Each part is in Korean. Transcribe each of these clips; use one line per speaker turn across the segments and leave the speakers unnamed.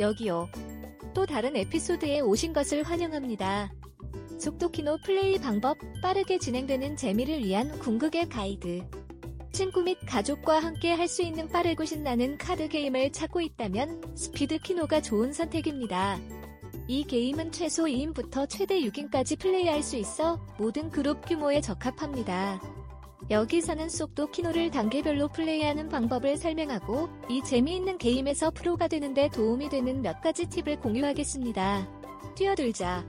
여기요. 또 다른 에피소드에 오신 것을 환영합니다. 속도키노 플레이 방법, 빠르게 진행되는 재미를 위한 궁극의 가이드. 친구 및 가족과 함께 할 수 있는 빠르고 신나는 카드 게임을 찾고 있다면 스피드 키노가 좋은 선택입니다. 이 게임은 최소 2인부터 최대 6인까지 플레이할 수 있어 모든 그룹 규모에 적합합니다. 여기서는 속도 키노를 단계별로 플레이하는 방법을 설명하고 이 재미있는 게임에서 프로가 되는데 도움이 되는 몇 가지 팁을 공유하겠습니다. 뛰어들자.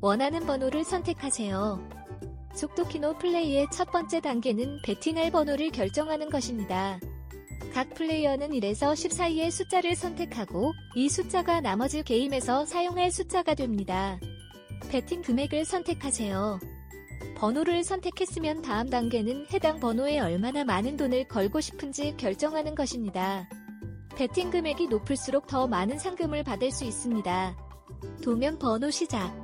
원하는 번호를 선택하세요. 속도 키노 플레이의 첫 번째 단계는 배팅할 번호를 결정하는 것입니다. 각 플레이어는 1에서 10 사이의 숫자를 선택하고 이 숫자가 나머지 게임에서 사용할 숫자가 됩니다. 배팅 금액을 선택하세요. 번호를 선택했으면 다음 단계는 해당 번호에 얼마나 많은 돈을 걸고 싶은지 결정하는 것입니다. 배팅 금액이 높을수록 더 많은 상금을 받을 수 있습니다. 도면 번호 시작.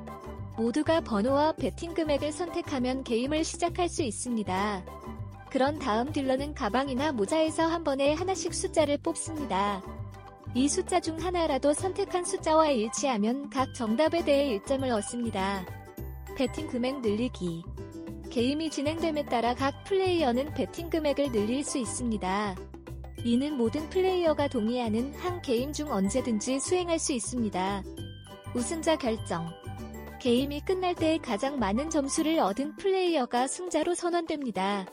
모두가 번호와 배팅 금액을 선택하면 게임을 시작할 수 있습니다. 그런 다음 딜러는 가방이나 모자에서 한 번에 하나씩 숫자를 뽑습니다. 이 숫자 중 하나라도 선택한 숫자와 일치하면 각 정답에 대해 1점을 얻습니다. 배팅 금액 늘리기. 게임이 진행됨에 따라 각 플레이어는 배팅 금액을 늘릴 수 있습니다. 이는 모든 플레이어가 동의하는 한 게임 중 언제든지 수행할 수 있습니다. 우승자 결정. 게임이 끝날 때 가장 많은 점수를 얻은 플레이어가 승자로 선언됩니다.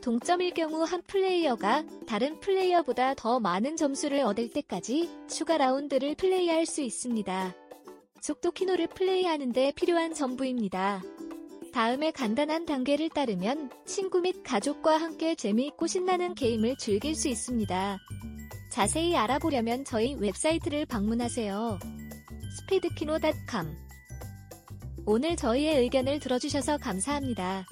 동점일 경우 한 플레이어가 다른 플레이어보다 더 많은 점수를 얻을 때까지 추가 라운드를 플레이할 수 있습니다. 속도 키노를 플레이하는데 필요한 전부입니다. 다음에 간단한 단계를 따르면 친구 및 가족과 함께 재미있고 신나는 게임을 즐길 수 있습니다. 자세히 알아보려면 저희 웹사이트를 방문하세요. speedkino.com 오늘 저희의 의견을 들어주셔서 감사합니다.